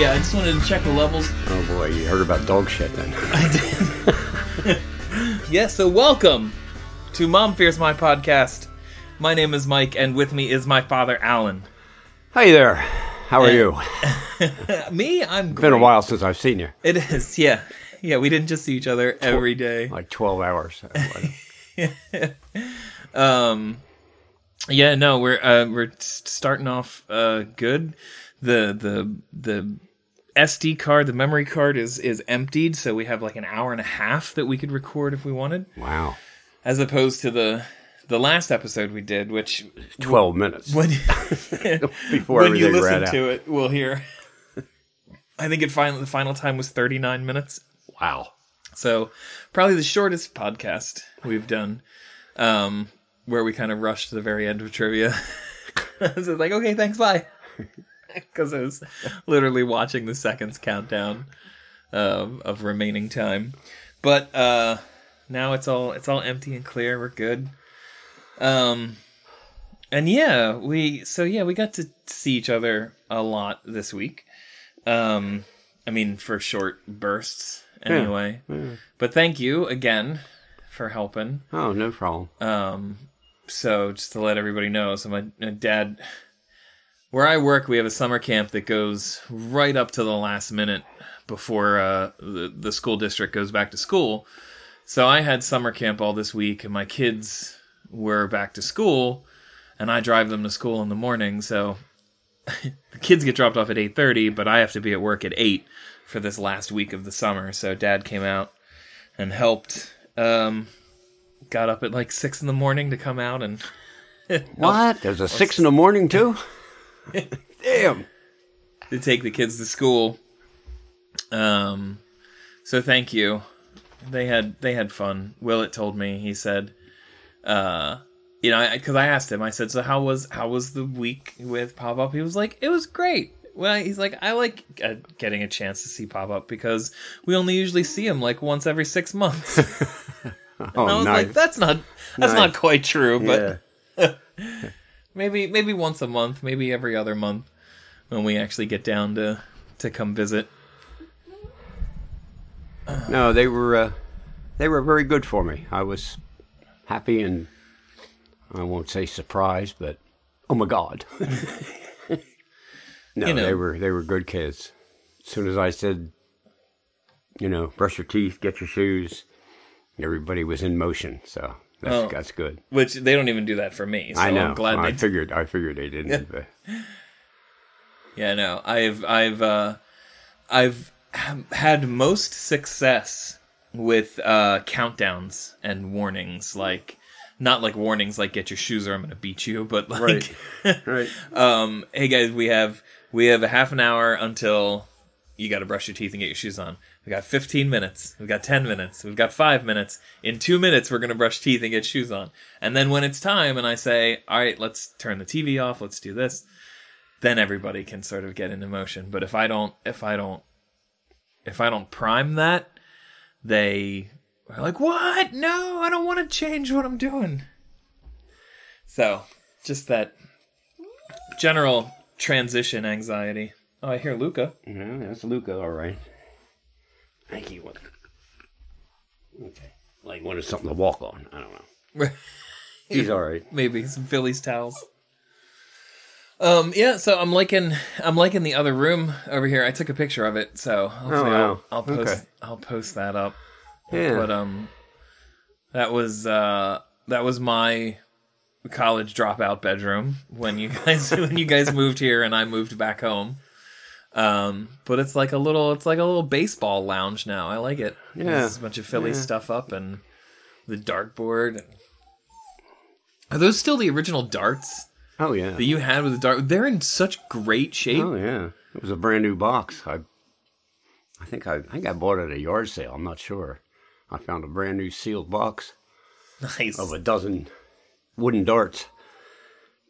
recording. I am, yeah. I just wanted to check the levels. Oh boy, you heard about dog shit then. I did. yeah, so welcome to Mom Fears My podcast. My name is Mike, and with me is my father, Alan. Hey there, how are you? Me, I'm Great. Been a while since I've seen you. It is, yeah. Yeah, we didn't just see each other every day. Like 12 hours. Um, yeah, no, we're uh, we're starting off uh, good. The the the SD card, the memory card is is emptied, so we have like an hour and a half that we could record if we wanted, wow. as opposed to the the last episode we did, which 12 minutes when before when you listen ran out. to it, we'll hear. I think it final the final time was thirty nine minutes. Wow. So probably the shortest podcast we've done, um, where we kind of rushed to the very end of trivia. I was just like, okay, thanks, bye, because I was literally watching the seconds countdown um, of remaining time. But uh, now it's all it's all empty and clear. We're good. Um, and yeah, we so yeah we got to see each other a lot this week. Um, I mean, for short bursts anyway. But thank you again for helping. Oh, no problem. Um, so just to let everybody know, so my, my dad, where I work, we have a summer camp that goes right up to the last minute before uh, the the school district goes back to school. So I had summer camp all this week, and my kids were back to school, and I drive them to school in the morning. So the kids get dropped off at eight thirty, but I have to be at work at eight for this last week of the summer. So Dad came out and helped. Um, got up at like six in the morning to come out and What? There's a 6 in the morning, too? Damn. to take the kids to school. Um, so thank you. They had they had fun. Willett told me he said, uh, you know, because I, asked him, I said, so how was how was the week with Pop Up? He was like, it was great. Well, he's like, I like uh, getting a chance to see Pop Up because we only usually see him like once every six months. Oh, I was nice. like, that's not that's Nice. not quite true, but yeah. maybe maybe once a month, maybe every other month when we actually get down to to come visit. No, they were uh, they were very good for me. I was happy and I won't say surprised, but oh my god. no, You know. they were they were good kids. As soon as I said, you know, brush your teeth, get your shoes, everybody was in motion. So that's Oh. that's good. Which they don't even do that for me. So I know. I'm glad I they. figured I figured they didn't. but- yeah, no, I've I've uh, I've had most success with uh, countdowns and warnings, like not like warnings like get your shoes or I'm gonna beat you, but like, right. um, hey guys, we have we have a half an hour until you got to brush your teeth and get your shoes on. We got 15 minutes. We've got 10 minutes. We've got five minutes. In two minutes, we're gonna brush teeth and get shoes on. And then when it's time, and I say, "All right, let's turn the TV off. Let's do this," then everybody can sort of get into motion. But if I don't, if I don't, if I don't prime that, they are like, "What? No, I don't want to change what I'm doing." So, just that general transition anxiety. Oh, I hear Luca. Yeah, that's Luca, all right. Thank you. Okay. Like wanted something to walk on. I don't know. He's all right. Maybe some Phillies towels. Um, yeah, so I'm liking I'm liking the other room over here. I took a picture of it, so hopefully Oh, wow. I'll, I'll post Okay. I'll post that up. Yeah. But um, that was uh that was my college dropout bedroom when you guys when you guys moved here and I moved back home. Um, but it's like a little it's like a little baseball lounge now. I like it. Yeah. There's a bunch of Philly Yeah. stuff up and the dartboard. Are those still the original darts oh yeah. that you had with the dart? They're in such great shape. Oh yeah. It was a brand new box. I I think I, I think I bought it at a yard sale. I'm not sure. I found a brand new sealed box Nice. of a dozen wooden darts,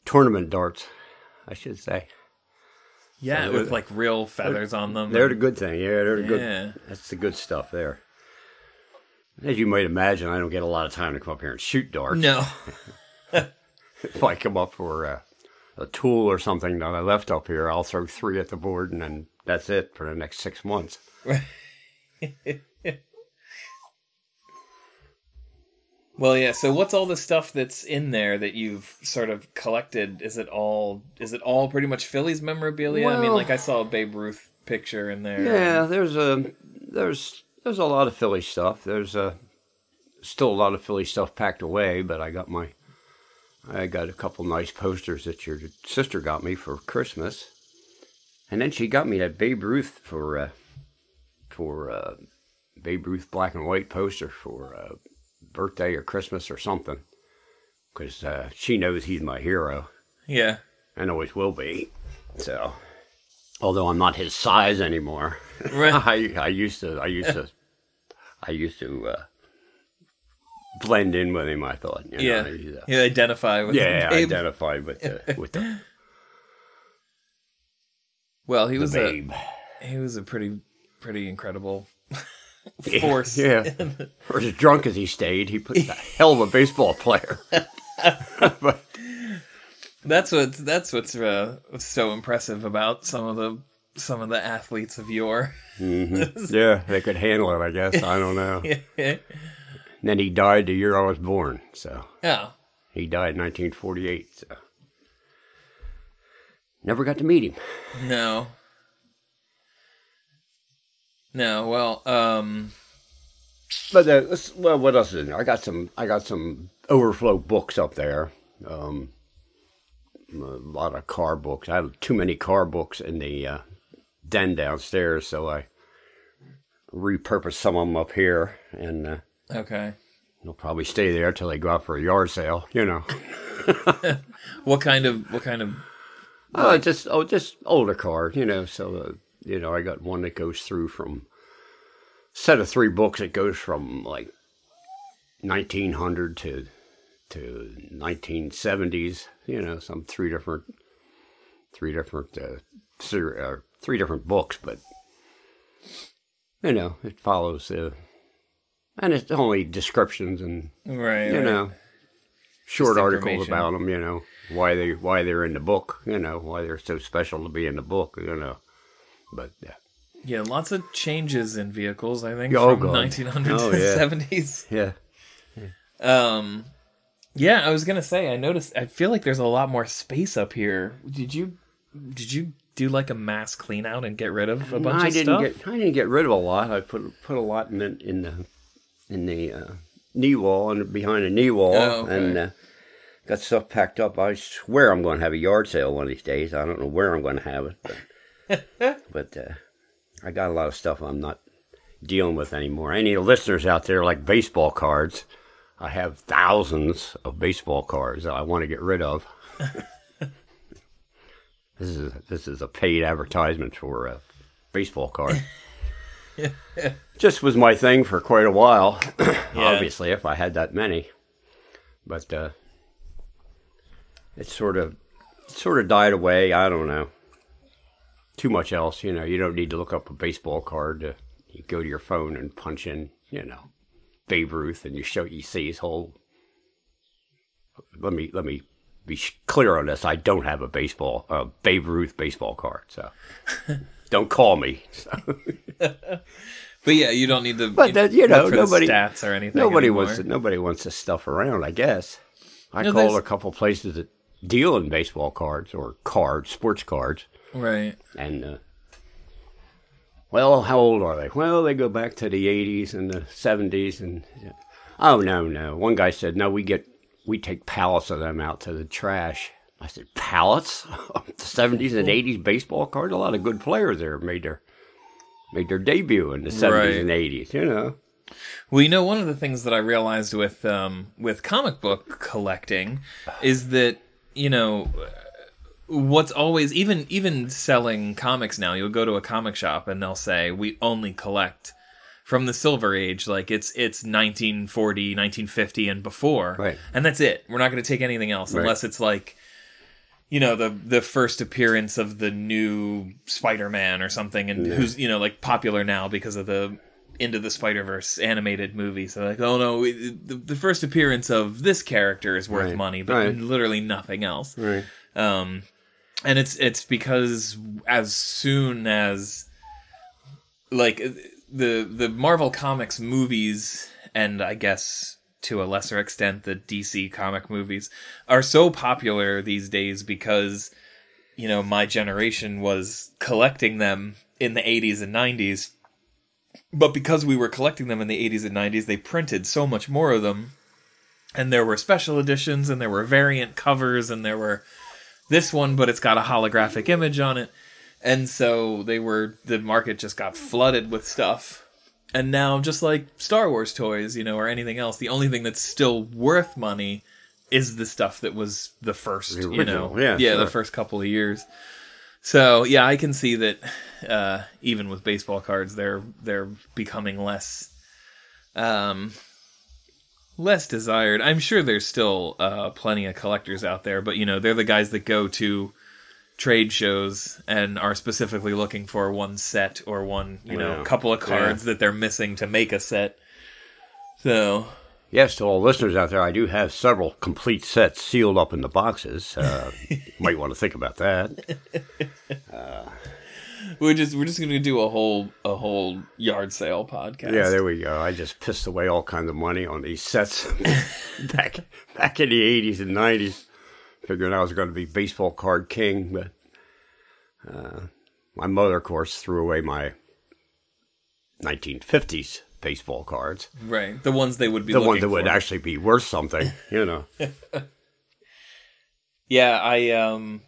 tournament darts, I should say. Yeah, so with like real feathers on them. They're the good thing. Yeah, they're the Yeah. good. That's the good stuff there. As you might imagine, I don't get a lot of time to come up here and shoot darts. no. If I come up for uh, a tool or something that I left up here, I'll throw three at the board, and then that's it for the next six months. Well, yeah. So, what's all the stuff that's in there that you've sort of collected? Is it all? Is it all pretty much Phillies memorabilia? I mean, like I saw a Babe Ruth picture in there. Yeah, there's a there's there's a lot of Philly stuff. There's a still a lot of Philly stuff packed away, but I got my I got a couple nice posters that your sister got me for Christmas, and then she got me that Babe Ruth for uh, for uh, Babe Ruth black and white poster for uh, birthday or Christmas or something, because uh, she knows he's my hero Yeah. and always will be. So, although I'm not his size anymore, Right. I I used to I used to I used to uh, blend in with him. I thought, you know, Yeah. You identify with yeah, Babe. identified with the, with the, Well, he the was a he was a pretty pretty incredible Yeah, force. Yeah, or as drunk as he stayed, he put a hell of a baseball player. but That's what that's what's uh, so impressive about some of the some of the athletes of yore. yeah, they could handle it. I guess I don't know. And then he died the year I was born. So yeah. he died in 1948. So never got to meet him. No. No, well, um But uh, well, what else is in there? I got some. I got some overflow books up there. Um, a lot of car books. I have too many car books in the uh, den downstairs, so I repurposed some of them up here, and uh, okay. they'll probably stay there till they go out for a yard sale. You know, What kind of what kind of oh, just oh, just older cars. You know, so uh, you know, I got one that goes through from set of three books. It goes from like 1900 to to 1970s. You know, some three different three different uh, ser- uh, three different books, but you know, it follows uh, and it's only descriptions and right, you right. know short articles about them. You know why they why they're in the book. You know why they're so special to be in the book. You know, but yeah, Yeah, lots of changes in vehicles, I think, Oh, from God. 1900 Oh, to yeah. 70s. yeah. Um yeah, I was going to say I noticed I feel like there's a lot more space up here. Did you did you do like a mass clean out and get rid of a bunch I of didn't stuff? get I didn't get rid of a lot. I put put a lot in the in the in the uh, knee wall and behind the knee wall, Oh, okay. and uh, got stuff packed up. I swear I'm going to have a yard sale one of these days. I don't know where I'm going to have it, but, but uh, I got a lot of stuff I'm not dealing with anymore. Any listeners out there like baseball cards? I have thousands of baseball cards that I want to get rid of. this is this is a paid advertisement for a baseball card. Just was my thing for quite a while. Obviously, if I had that many, but uh, it sort of sort of died away. I don't know. Too much else, you know. You don't need to look up a baseball card. To, you go to your phone and punch in, you know, Babe Ruth, and you show you see his whole. Let me let me be clear on this. I don't have a baseball uh, Babe Ruth baseball card, so don't call me. So. But yeah, you don't need to But that, you know, nobody stats or anything. Nobody anymore. wants to, nobody wants this stuff around. I guess I No, called there's- a couple places that deal in baseball cards or cards, sports cards, Right. and uh, well, how old are they? Well, they go back to the '80s and the '70s, and oh no, no. One guy said, no, we get we take pallets of them out to the trash. I said, pallets? the '70s and '80s baseball cards. A lot of good players there made their made their debut in the '70s Right. and '80s. You know. Well, you know, one of the things that I realized with um, with comic book collecting is that you know what's always even even selling comics now. You'll go to a comic shop and they'll say we only collect from the Silver Age, like it's it's 1940, 1950, and before, Right. and that's it. We're not going to take anything else unless it's like you know the the first appearance of the new Spider-Man or something, and who's you know like popular now because of the into the Spider Verse animated movie. So like, oh no, it- the, the first appearance of this character is worth Right, money, but right. literally nothing else. Right. Um, and it's it's because as soon as like the the Marvel Comics movies and I guess to a lesser extent the DC comic movies are so popular these days because you know my generation was collecting them in the 80s and 90s but because we were collecting them in the 80s and 90s they printed so much more of them. And there were special editions and there were variant covers and there were this one but it's got a holographic image on it. And so they were the market just got flooded with stuff. And now just like star wars toys you know or anything else the only thing that's still worth money is the stuff that was the first The you know. yeah, yeah sure. the first couple of years. So yeah i can see that uh, even with baseball cards they're they're becoming less um less desired i'm sure there's still uh plenty of collectors out there but you know they're the guys that go to trade shows and are specifically looking for one set or one you know Yeah. couple of cards that they're missing to make a set so Yes, to all listeners out there, I do have several complete sets sealed up in the boxes. Uh, might want to think about that. we're just we're just gonna do a whole a whole yard sale podcast Yeah, there we go. I just pissed away all kinds of money on these sets back back in the eighties and nineties, figuring I was going to be baseball card king. But uh, my mother, of course, threw away my nineteen fifties baseball cards, right the ones they would be the ones that would actually be worth something. You know, Yeah, I um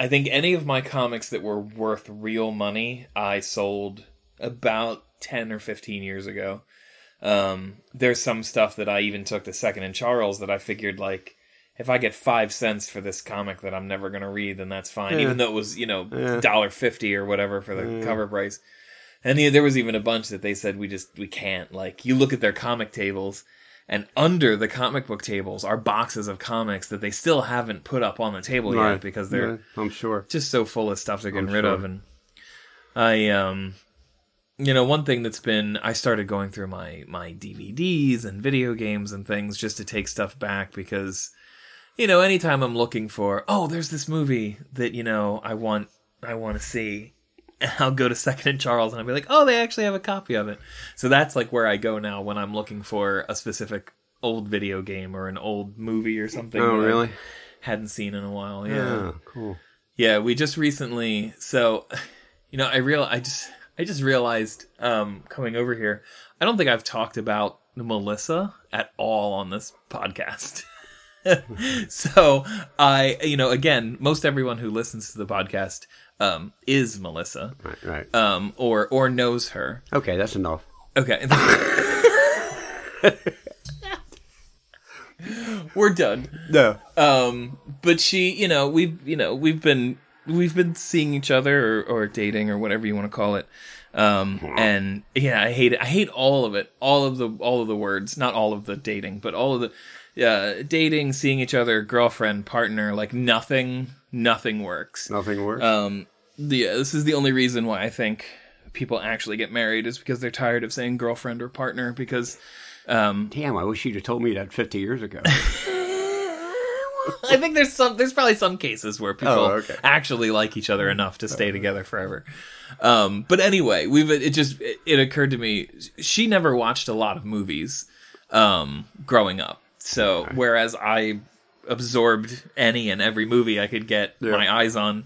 I think any of my comics that were worth real money I sold about 10 or 15 years ago. Um there's some stuff that I even took to Second and Charles that I figured like if I get 5 cents for this comic that I'm never going to read then that's fine Yeah. even though it was, you know, Yeah. dollar 50 or whatever for the cover price. And yeah, there was even a bunch that they said we just we can't like you look at their comic tables and under the comic book tables are boxes of comics that they still haven't put up on the table Right. yet because they're Yeah, I'm sure. just so full of stuff they're getting rid sure. of and I um you know one thing that's been I started going through my my DVDs and video games and things just to take stuff back because you know anytime I'm looking for oh there's this movie that you know I want I want to see I'll go to Second and Charles and I'll be like, oh, they actually have a copy of it. So that's like where I go now when I'm looking for a specific old video game or an old movie or something. Oh, that I really? hadn't seen in a while. Yeah. Yeah, cool. Yeah, we just recently. So, you know, I real I just I just realized um, coming over here. I don't think I've talked about Melissa at all on this podcast. so I, you know, again, most everyone who listens to the podcast um, is Melissa, Right, right. um, or or knows her. okay, that's enough. Okay. We're done. No. Um, but she, you know, we've, you know, we've been, we've been seeing each other or, or dating or whatever you want to call it. Um, and yeah, I hate it. I hate all of it. All of the, all of the words, not all of the dating, but all of the, uh, dating, seeing each other, girlfriend, partner, like nothing, nothing works. Nothing works. Um, the, this is the only reason why I think people actually get married is because they're tired of saying girlfriend or partner because, um, Damn, I wish you'd have told me that 50 years ago. I think there's some there's probably some cases where people Oh, okay. actually like each other enough to stay together forever. Um, but anyway, we've it just it, it occurred to me she never watched a lot of movies um, growing up. So whereas I absorbed any and every movie I could get my eyes on,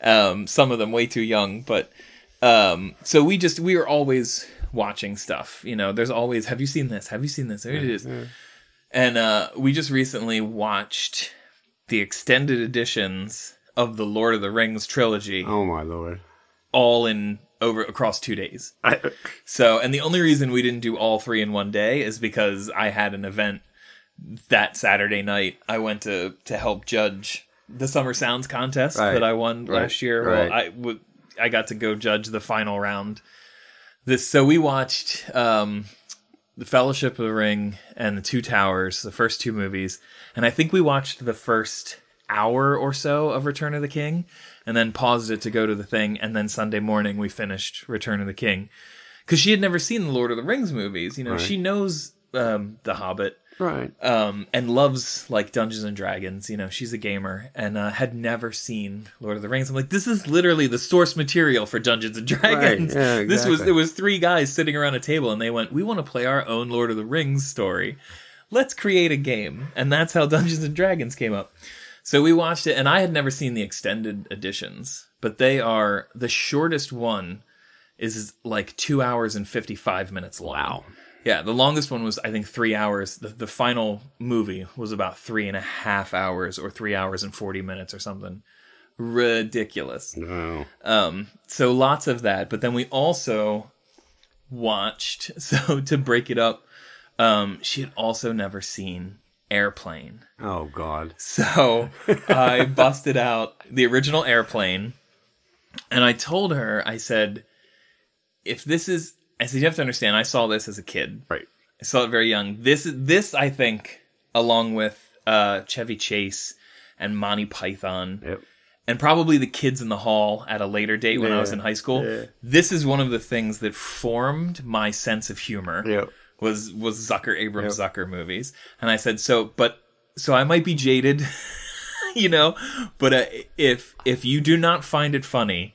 um, some of them way too young, but um, so we just we were always watching stuff. You know, there's always have you seen this? Have you seen this? There it is. And uh, we just recently watched the extended editions of the Lord of the Rings trilogy, oh, my lord. all in over across two days. I, So, and the only reason we didn't do all three in one day is because I had an event that Saturday night. I went to to help judge the Summer Sounds contest Right. that I won Right. last year. Right. Well, I w- I got to go judge the final round. This so we watched um, the Fellowship of the Ring and the Two Towers, the first two movies, and I think we watched the first hour or so of Return of the King, and then paused it to go to the thing, and then Sunday morning we finished Return of the King because she had never seen the Lord of the Rings movies. You know, she knows um, the Hobbit, Right. um, and loves like Dungeons and Dragons. You know, she's a gamer and uh, had never seen Lord of the Rings. I'm like, this is literally the source material for Dungeons and Dragons. yeah, This was exactly. it was three guys sitting around a table and they went, we want to play our own Lord of the Rings story. Let's create a game, and that's how Dungeons and Dragons came up. So we watched it, and I had never seen the extended editions, but they are the shortest one is like two hours and fifty five minutes long. Wow. Yeah, the longest one was I think three hours. The, the final movie was about three and a half hours or three hours and forty minutes or something. Ridiculous. No. Um, so lots of that, but then we also watched. So to break it up, um, she had also never seen Airplane. Oh God. So I busted out the original Airplane, and I told her, I said, if this is, I said you have to understand, I saw this as a kid. Right. I saw it very young. This this I think, along with uh, Chevy Chase and Monty Python, Yep. and probably the Kids in the Hall at a later date when I was in high school. yeah. This is one of the things that formed my sense of humor. Yep. Was was Zucker Abrahams Zucker movies, and I said so, but so I might be jaded, you know, but uh, if if you do not find it funny,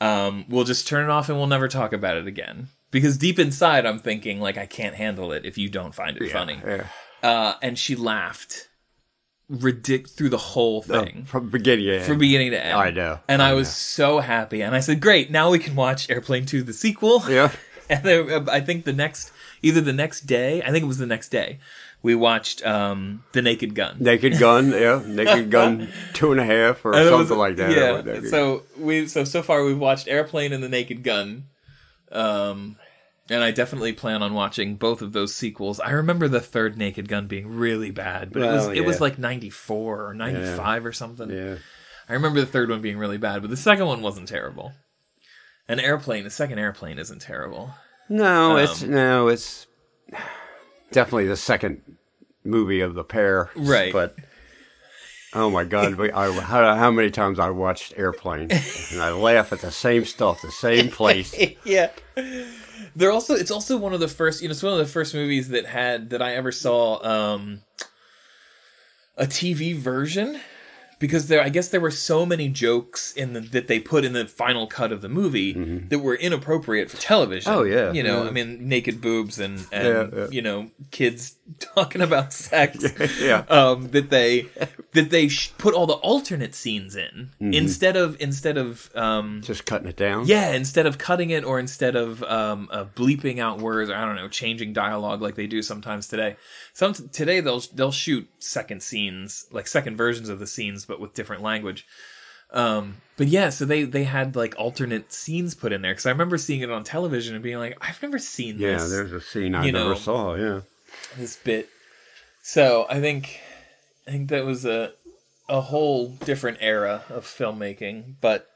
um, we'll just turn it off and we'll never talk about it again. Because deep inside, I'm thinking like I can't handle it if you don't find it funny. Yeah. Uh, and she laughed, ridic through the whole thing From beginning to end. from beginning to end. I know. and I, I was know. so happy. And I said, "Great, now we can watch Airplane Two, the sequel." Yeah. And then, uh, I think the next, either the next day, I think it was the next day, we watched um, The Naked Gun. Naked Gun. Yeah. Naked Gun two and a half or And something was- like that. Yeah. So we so so far we've watched Airplane and The Naked Gun. Um and I definitely plan on watching both of those sequels. I remember the third Naked Gun being really bad, but it was Well, it was like 94 or 95 or something. yeah. I remember the third one being really bad, but the second one wasn't terrible. An airplane, the second airplane isn't terrible. No, it's Um, no, it's definitely the second movie of the pair. Right. But oh my God, we, I, how, how many times I watched Airplane and I laugh at the same stuff, the same place. yeah. They're also it's also one of the first you know it's one of the first movies that had that I ever saw um a TV version because there I guess there were so many jokes in the that they put in the final cut of the movie that were inappropriate for television. Mm-hmm. Oh, yeah, You know, yeah. I mean naked boobs and and Yeah, yeah. you know kids talking about sex. Yeah. Um that they that they sh- put all the alternate scenes in Mm-hmm. instead of instead of um Just cutting it down. yeah, instead of cutting it or instead of um, uh, bleeping out words or I don't know, changing dialogue like they do sometimes today. Some today they'll they'll shoot second scenes, like second versions of the scenes, but with different language. Um, but yeah, so they they had like alternate scenes put in there because I remember seeing it on television and being like, I've never seen Yeah, this Yeah, there's a scene I you never know, saw. Yeah. This bit. So I think I think that was a a whole different era of filmmaking, but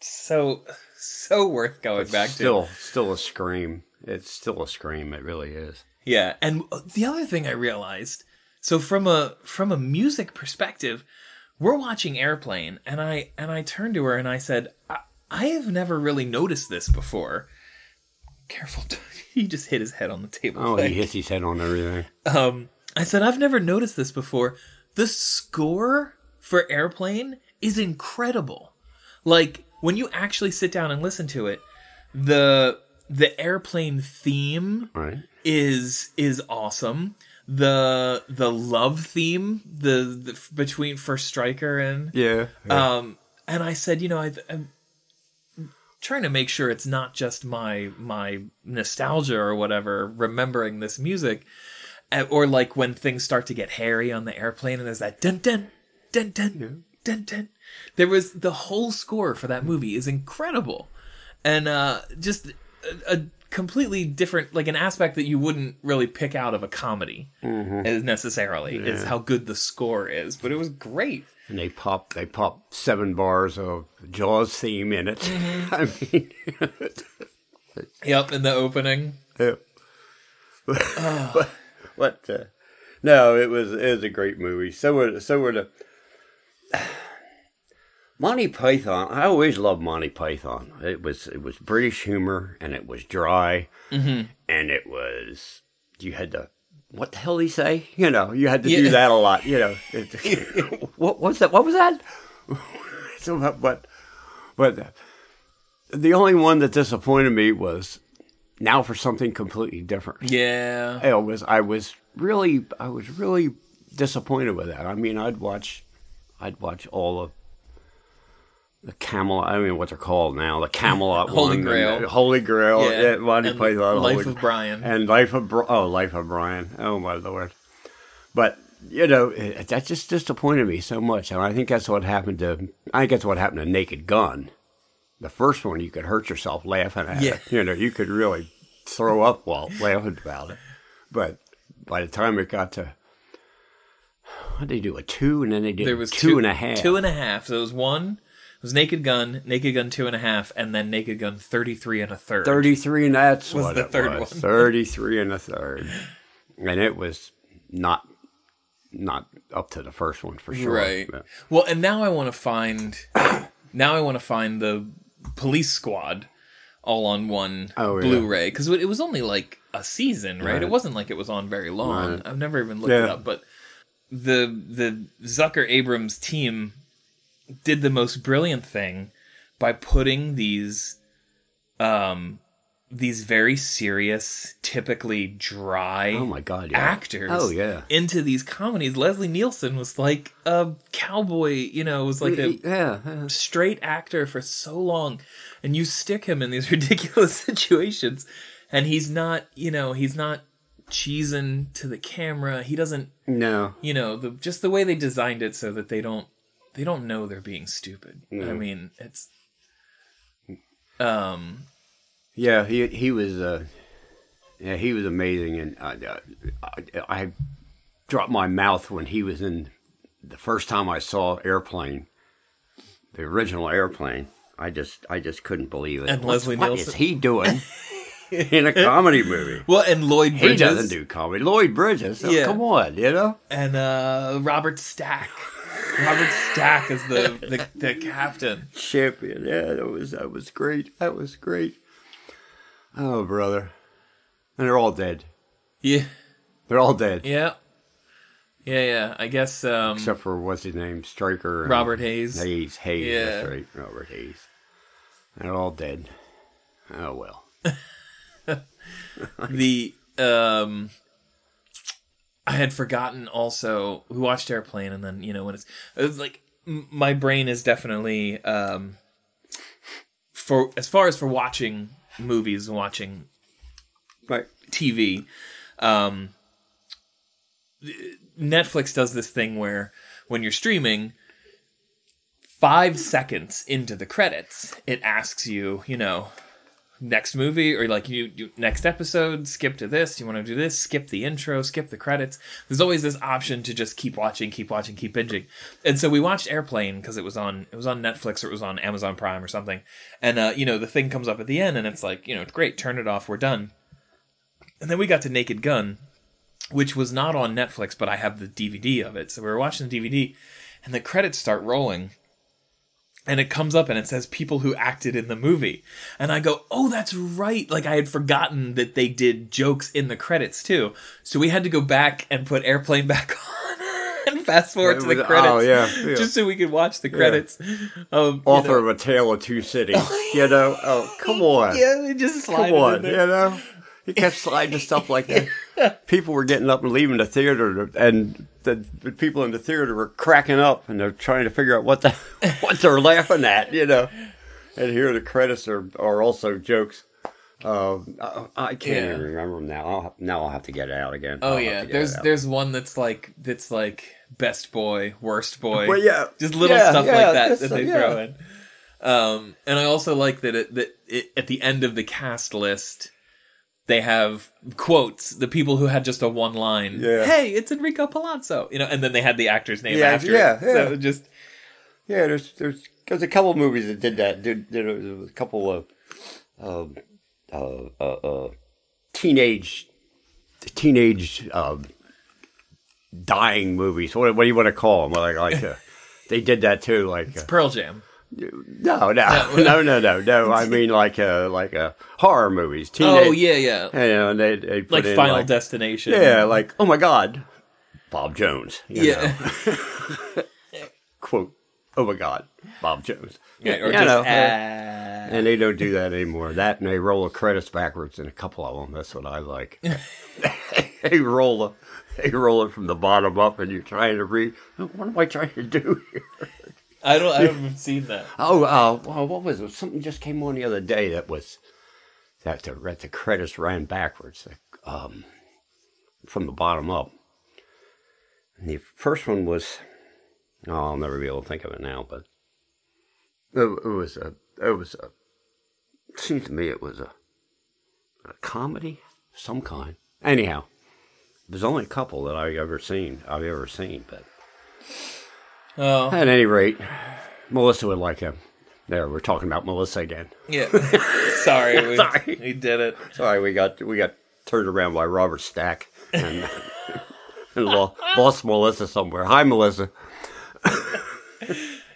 so so worth going back to. Still, still a scream. It's still a scream. It really is. Yeah, and the other thing I realized, so from a from a music perspective, we're watching Airplane, and I and I turned to her and I said, I, I have never really noticed this before. Careful, he just hit his head on the table. Oh, Like, he hits his head on everything. um, I said I've never noticed this before. The score for Airplane is incredible. Like when you actually sit down and listen to it, the the airplane theme Right. is is awesome. The the love theme the, the between for Striker and Yeah. yeah. um and I said, you know, I, I'm trying to make sure it's not just my my nostalgia or whatever remembering this music, Uh, or like when things start to get hairy on the airplane and there's that dun dun dun dun dun dun. There was the whole score for that movie is incredible, and uh, just a, a completely different like an aspect that you wouldn't really pick out of a comedy as necessarily is how good the score is. But it was great. And they pop they pop seven bars of Jaws theme in it. Mm-hmm. I mean, Yep, in the opening. yeah. but, but uh, no, it was it was a great movie. So were so were the Monty Python. I always loved Monty Python. It was it was British humor and it was dry Mm-hmm. and it was you had to what the hell did he say? You know, you had to Yeah. do that a lot. You know, what was that? What was that? so, but, but, but uh, the only one that disappointed me was now for something completely different. Yeah. It was I was really I was really disappointed with that. I mean, I'd watch I'd watch all of the Camelot. I don't mean what they're called now. The Camelot Holy one, Grail. and Holy Grail. Yeah. Yeah, he And plays a lot of Life Holy- of Brian. and Life of oh, Life of Brian. Oh my lord! But you know it, that just disappointed me so much, and I think that's what happened to. I think that's what happened to Naked Gun. The first one, you could hurt yourself laughing at Yeah. it. You know, you could really throw up while laughing about it. But by the time it got to, what did they do? A two, and then they did There was two and a half. Two and a half. So it was one. It was Naked Gun, Naked Gun two and a half, and then Naked Gun thirty three and a third. 33 and that's Was what the it third was. one. 33 and a third. And it was not not up to the first one for sure. Right. But- Well, and now I want to find. now I want to find the Police Squad, all on one Oh, yeah. Blu-ray because it was only like a season, right? Right. It wasn't like it was on very long. Right. I've never even looked it up, but the the Zucker Abrahams team did the most brilliant thing by putting these um these very serious typically dry Oh my god, yeah. actors Oh yeah. into these comedies. Leslie Nielsen was like a cowboy, you know, was like a yeah, yeah. straight actor for so long. And you stick him in these ridiculous situations and he's not, you know, he's not cheesing to the camera. He doesn't, No. you know, the just the way they designed it so that they don't they don't know they're being stupid. I mean, it's um Yeah, he he was uh yeah, he was amazing and I, I, I dropped my mouth when he was in the first time I saw Airplane. The original Airplane. I just I just couldn't believe it. And Leslie what Nielsen. is he doing in a comedy movie? well, and Lloyd Bridges. He doesn't do comedy. Lloyd Bridges. Oh, Yeah. Come on, you know? and uh Robert Stack. Robert Stack is the, the the captain. Champion. Yeah, that was that was great. That was great. Oh, brother. And they're all dead. Yeah. They're all dead. Yeah. Yeah, yeah. I guess um Except for what's his name? Striker. Robert Hays. Hays. Hays. Yeah. That's right. Robert Hays. They're all dead. Oh, well. the um I had forgotten also we watched Airplane and then, you know, when it's it was like my brain is definitely um for as far as for watching movies and watching Right. TV. Um, Netflix does this thing where when you're streaming, five seconds into the credits, it asks you, you know, next movie or like you, next episode, skip to this. You want to do this? Skip the intro, skip the credits. There's always this option to just keep watching, keep watching, keep binging. And so we watched Airplane because it was on it was on Netflix or it was on Amazon Prime or something. And uh, you know, the thing comes up at the end and it's like, you know, great, turn it off, we're done. And then we got to Naked Gun, which was not on Netflix, but I have the DVD of it. So we were watching the DVD, and the credits start rolling. And it comes up and it says people who acted in the movie. And I go, oh, that's right. Like I had forgotten that they did jokes in the credits too. So we had to go back and put Airplane back on and fast forward to the Oh, credits. yeah, yeah. Just so we could watch the credits. Of, you Author know- of A Tale of Two Cities. you know? Oh, come on. Yeah, they just slide Come on. in You know? He kept sliding stuff like that. People were getting up and leaving the theater, and the, the people in the theater were cracking up, and they're trying to figure out what the what they're laughing at, you know. And here the credits are, are also jokes. Uh, I, I can't Yeah. even remember them now. I'll have, now I'll have to get it out again. Oh I'll yeah, there's there's one that's like that's like best boy, worst boy. Well, yeah. just little Yeah, stuff yeah, like that that they throw in. Um, and I also like that it, that it, at the end of the cast list, they have quotes. The people who had just a one line. Yeah. Hey, it's Enrico Palazzo. You know, and then they had the actor's name Yeah, after. yeah, it. So yeah. just Yeah, there's there's there's a couple of movies that did that. Did, did a, a couple of um, uh, uh, uh, teenage teenage uh, dying movies. What, what do you want to call them? Like like uh, they did that too. Like uh, Pearl Jam. No, no, no, no, no, no. I mean, like a like a horror movies. Teenage, oh yeah, yeah. You know, and they they put Like in, Final like, Destination. Yeah, like oh my god, Bob Jones. you Yeah. quote. Oh my god, Bob Jones. Yeah, or You just know, ah. and they don't do that anymore. That and they roll the credits backwards in a couple of them. That's what I like. they roll the, they roll it from the bottom up, and you're trying to read. What am I trying to do here? I don't. I haven't seen that. Oh, uh, well, what was it? Something just came on the other day that was that the the credits ran backwards, um, from the bottom up. And the first one was, oh, I'll never be able to think of it now, but it, it was a, it was a. It seemed to me it was a, a comedy, of some kind. Anyhow, there's only a couple that I've ever seen. I've ever seen, but Oh at any rate, Melissa would like him. There, we're talking about Melissa again. yeah. Sorry, we, Sorry. we did it. Sorry, we got we got turned around by Robert Stack and, and lo- lost Melissa somewhere. Hi, Melissa.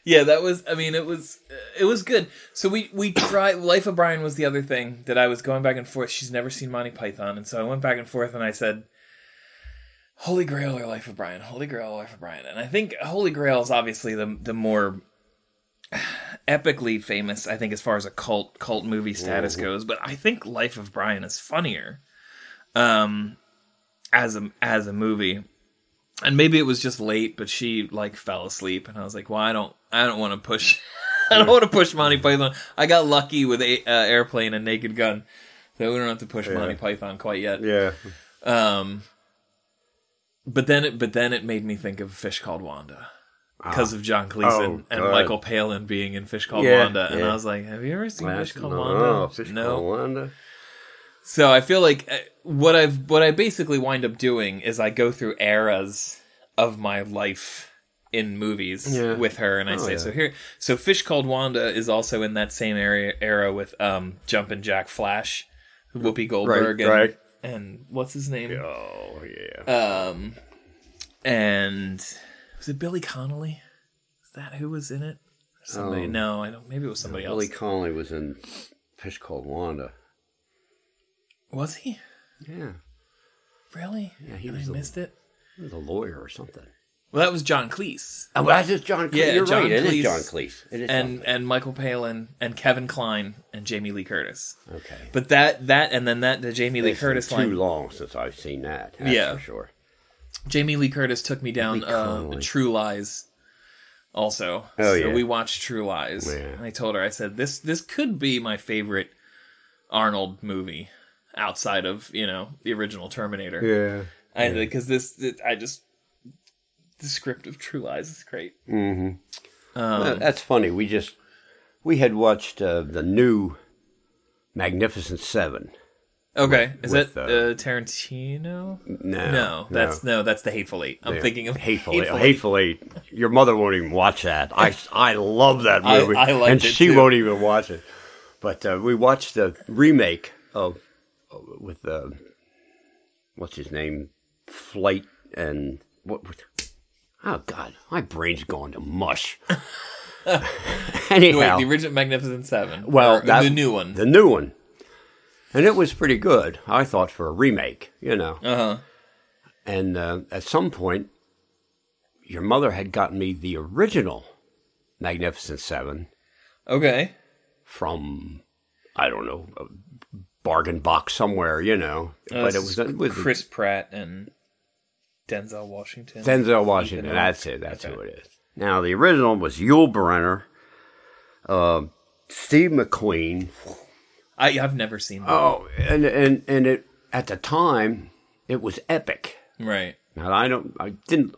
Yeah, that was. I mean, it was. It was good. So we we tried. Life of Brian was the other thing that I was going back and forth. She's never seen Monty Python, and so I went back and forth, and I said, "Holy Grail or Life of Brian? Holy Grail or Life of Brian?" And I think Holy Grail is obviously the the more epically famous. I think as far as a cult cult movie status goes, but I think Life of Brian is funnier, um, as a as a movie and maybe it was just late, but she like fell asleep, and I was like, "Well, I don't, I don't want to push, I don't want to push Monty Python." I got lucky with a, uh, airplane and Naked Gun, so we don't have to push Monty Python quite yet. Yeah. Um, but then, it, but then it made me think of Fish Called Wanda because of John Cleese Oh, and. Michael Palin being in Fish Called Yeah, Wanda, and yeah. I was like, "Have you ever seen Fish Called no, Wanda?" Fish no. Called Wanda. So I feel like uh, what I've what I basically wind up doing is I go through eras of my life in movies Yeah. with her, and I Oh, say so here. So Fish Called Wanda is also in that same area era with um Jumpin' Jack Flash, Whoopi Goldberg, and, right. And what's his name? Oh yeah. Um, and was it Billy Connolly? Is that who was in it? Somebody? Oh. no, I don't. Maybe it was somebody else. Billy Connolly was in Fish Called Wanda. Was he Yeah. really? Yeah, he I missed it. He was a lawyer or something. Well, that was John Cleese. Oh, that's just John Cleese. Yeah, You're John right. It is Cleese John Cleese. It is and John and Michael Palin and Kevin Kline and Jamie Lee Curtis. Okay. But that that and then that the Jamie Lee It's been Curtis too line. long since I've seen that. That's Yeah. for sure. Jamie Lee Curtis took me down uh, True Lies. Also, Oh, so yeah. we watched True Lies, Yeah. and I told her I said this this could be my favorite Arnold movie outside of you know the original Terminator. Yeah. I because this it, I just the script of True Lies is great. Mm-hmm. Um, that's funny. We just we had watched uh, the new Magnificent Seven. Okay, is with, that uh, uh, Tarantino? No, No, that's no, that's the Hateful Eight. I'm Yeah. thinking of Hateful, Eight. Hateful Eight. Hateful Eight. Your mother won't even watch that. I I love that movie, I liked and it, she too. won't even watch it. But uh, we watched the remake of with uh, what's his name, Flight and what. what Oh God, my brain's going to mush. Anyhow, Wait, the original Magnificent Seven. Well, that- the new one. the new one, and it was pretty good. I thought for a remake, you know. Uh huh. And uh, at some point, your mother had gotten me the original Magnificent Seven Okay. from, I don't know, a bargain box somewhere, you know. Uh, but it was, it was Chris Pratt and Denzel Washington. Denzel Washington. Ethan That's it. That's Okay. who it is. Now, the original was Yul Brynner, uh, Steve McQueen. I, I've never seen that. Oh, and, and, and it at the time, it was epic. Right. Now I don't. I didn't.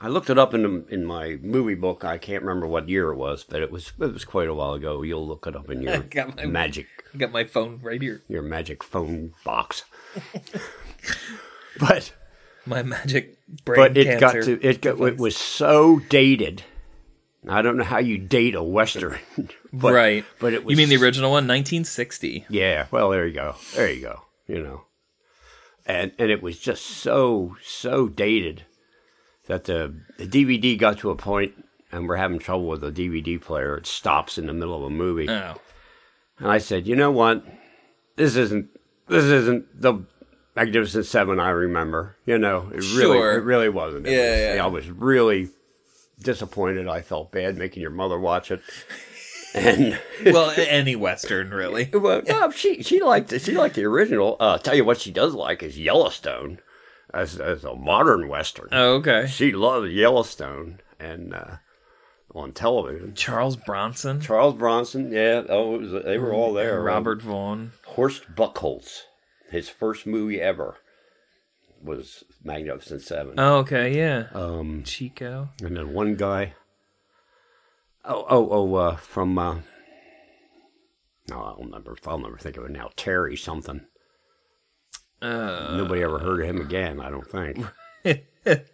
I looked it up in the, in my movie book. I can't remember what year it was, but it was it was quite a while ago. You'll look it up in your got my- magic I got my phone right here. your magic phone box. but My magic brain but it got to it got it was so dated. I don't know how you date a western, but, right. But it was You mean the original one, 1960? Yeah, well, there you go. There you go. You know, and and it was just so so dated that the the DVD got to a point, and we're having trouble with the DVD player. It stops in the middle of a movie, Oh. and I said, "You know what? This isn't this isn't the Magnificent Seven I remember. You know, it really Sure. it really wasn't. It Yeah, was- yeah. I was really disappointed. I felt bad making your mother watch it, and." Well, any western really. Well, no, she she liked it. She liked the original. Uh, tell you what, she does like is Yellowstone, as as a modern western. Oh, okay. She loves Yellowstone and uh, on television. Charles Bronson, Charles Bronson, yeah, oh, was, they were all there. Robert Vaughn. Horst Buchholz, his first movie ever was Magnificent Seven. Oh, okay, yeah. Um, Chico. and then one guy. Oh, oh, oh, uh, from. Uh, no, I'll never. I'll never think of it now. Terry something. Uh, Nobody ever heard of him again. I don't think.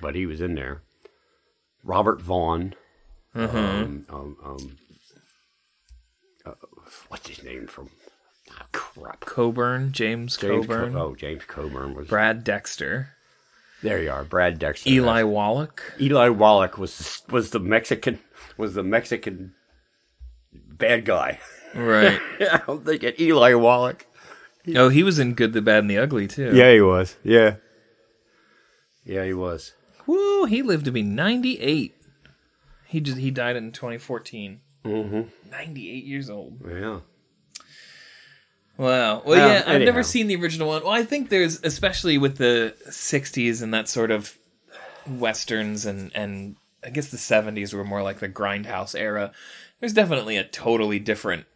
but he was in there. Robert Vaughn. Um, um, um, uh, what's his name from? Crap. Coburn, James, James Coburn, Co- oh, James Coburn was. Brad Dexter, there you are, Brad Dexter. Eli Wallach. Eli Wallach was was the Mexican was the Mexican bad guy. Right. I'm thinking Eli Wallach. oh, he was in Good, the Bad, and the Ugly too. Yeah, he was. Yeah, yeah, he was. Woo, he lived to be 98. He just he died in 2014. Mm-hmm. 98 years old. Yeah. Wow. Well, Well, yeah, I've never seen the original one. Well, I think there's especially with the 60s and that sort of westerns and and I guess the 70s were more like the grindhouse era. There's definitely a totally different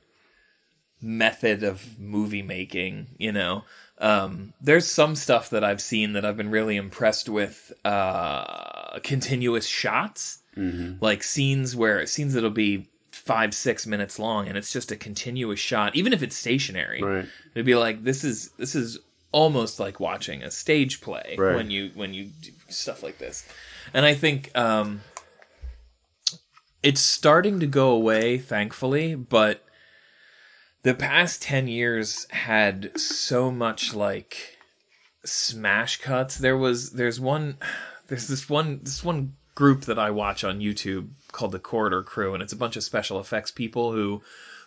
method of movie making, you know. Um, there's some stuff that I've seen that I've been really impressed with uh, continuous shots, like scenes where scenes that'll be five six minutes long and it's just a continuous shot, even if it's stationary. Right. It'd be like this is this is almost like watching a stage play Right. when you when you do stuff like this, and I think um, it's starting to go away, thankfully, but the past 10 years had so much like smash cuts there was there's one there's this one this one group that i watch on youtube called the corridor crew and it's a bunch of special effects people who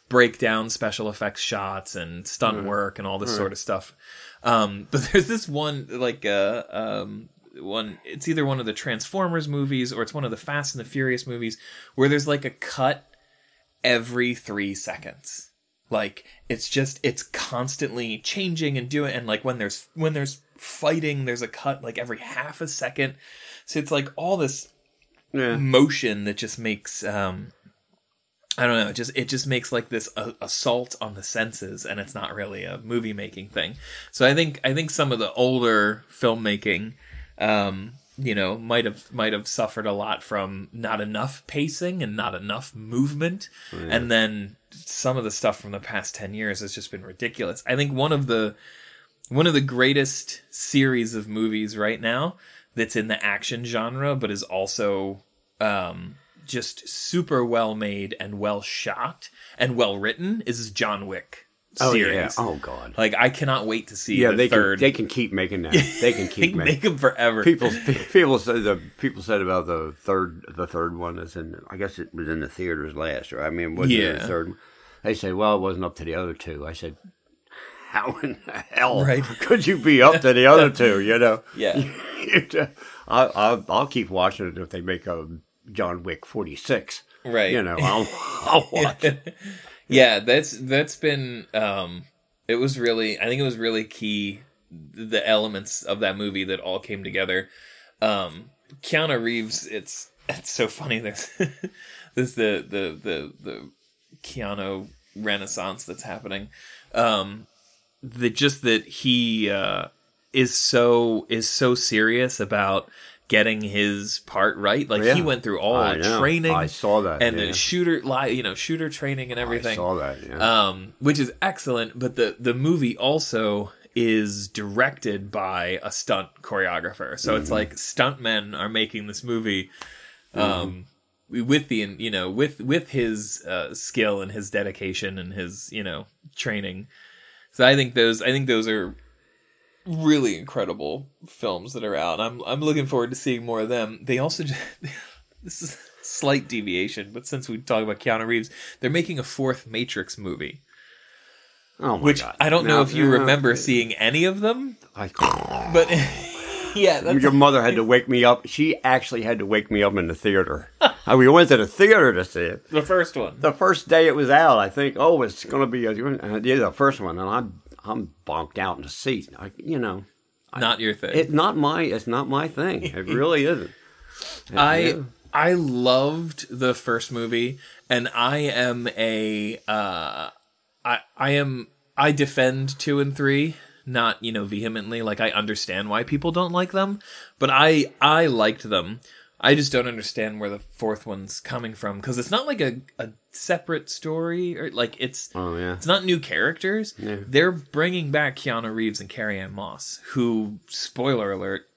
break down special effects shots and stunt work and all this sort of stuff. Um but there's this one like uh um one it's either one of the transformers movies or it's one of the fast and the furious movies where there's like a cut every three seconds. Like it's just it's constantly changing and doing and like when there's when there's fighting there's a cut like every half a second. So it's like all this Yeah. motion that just makes um I don't know. It just it just makes like this uh, assault on the senses, and it's not really a movie making thing. So I think I think some of the older filmmaking, um, you know, might have might have suffered a lot from not enough pacing and not enough movement, and then some of the stuff from the past ten years has just been ridiculous. I think one of the one of the greatest series of movies right now that's in the action genre, but is also um, just super well made and well shot and well written is John Wick Oh series. yeah. Oh god. Like I cannot wait to see yeah, the they third. can they can keep making that. They can They keep can making. make them forever. People people said the people said about the third the third one that's in I guess it was in the theaters last or I mean was Yeah. the third one? They say well it wasn't up to the other two. I said how in the hell Right. could you be up to the other two? You know. Yeah. I, I I'll keep watching it if they make a John Wick forty six. Right. You know I'll I'll watch it. yeah, that's that's been um it was really I think it was really key the elements of that movie that all came together. Um Keanu Reeves, it's it's so funny there's this the the the the Keanu renaissance that's happening. Um the just that he uh is so is so serious about getting his part right. Like he went through all I the know. training. I saw that, and yeah. the shooter you know shooter training and everything. I saw that. Yeah. um which is excellent but the the movie also is directed by a stunt choreographer so Mm-hmm. it's like stuntmen are making this movie um with the you know with with his uh skill and his dedication and his you know training so i think those i think those are really incredible films that are out i'm i'm looking forward to seeing more of them they also just, this is slight deviation, but since we talk about Keanu Reeves, they're making a fourth Matrix movie. Oh my god. Which god! I don't know if you remember seeing any of them, I, but yeah, that's, your mother had to wake me up. She actually had to wake me up in the theater. We went to the theater to see it. the first one. The first day it was out, I think, oh, it's going to be a, yeah, the first one, and I'm I'm bonked out in the seat. I, you know, Not your thing. it's not my it's not my thing. It really isn't. I Yeah. I loved the first movie, and I am a uh, I I am I defend two and three, not you know vehemently. Like I understand why people don't like them, but I I liked them. I just don't understand where the fourth one's coming from because it's not like a, a separate story or like it's Oh yeah. it's not new characters. They're bringing back Keanu Reeves and Carrie Ann Moss, who, spoiler alert,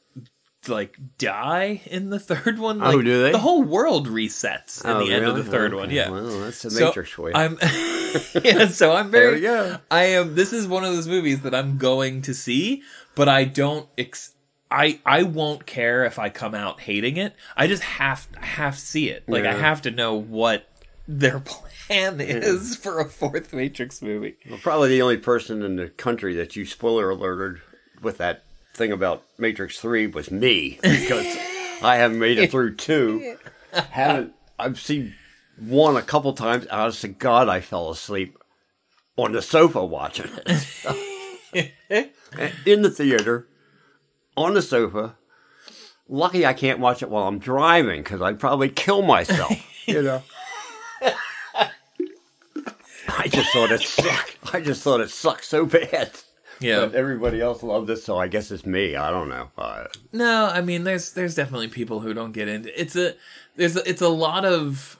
like die in the third one. Oh, Like, do they? The whole world resets in Oh, the end of the third one. Yeah. Well, that's the So, Matrix for. I'm yeah, so I'm very go. I am this is one of those movies that I'm going to see, but I don't ex- I I won't care if I come out hating it. I just have have to see it. Like I have to know what their plan is for a fourth Matrix movie. Well, probably the only person in the country that you spoiler alerted with that thing about Matrix Three was me because I haven't made it through two. haven't I've seen one a couple times. Honest to God, I fell asleep on the sofa watching it in the theater on the sofa. Lucky I can't watch it while I'm driving because I'd probably kill myself. You know. I just thought it sucked. I just thought it sucked so bad. Yeah. But everybody else loved this, so I guess it's me. I don't know. Uh, No, I mean there's there's definitely people who don't get into it's a there's a, it's a lot of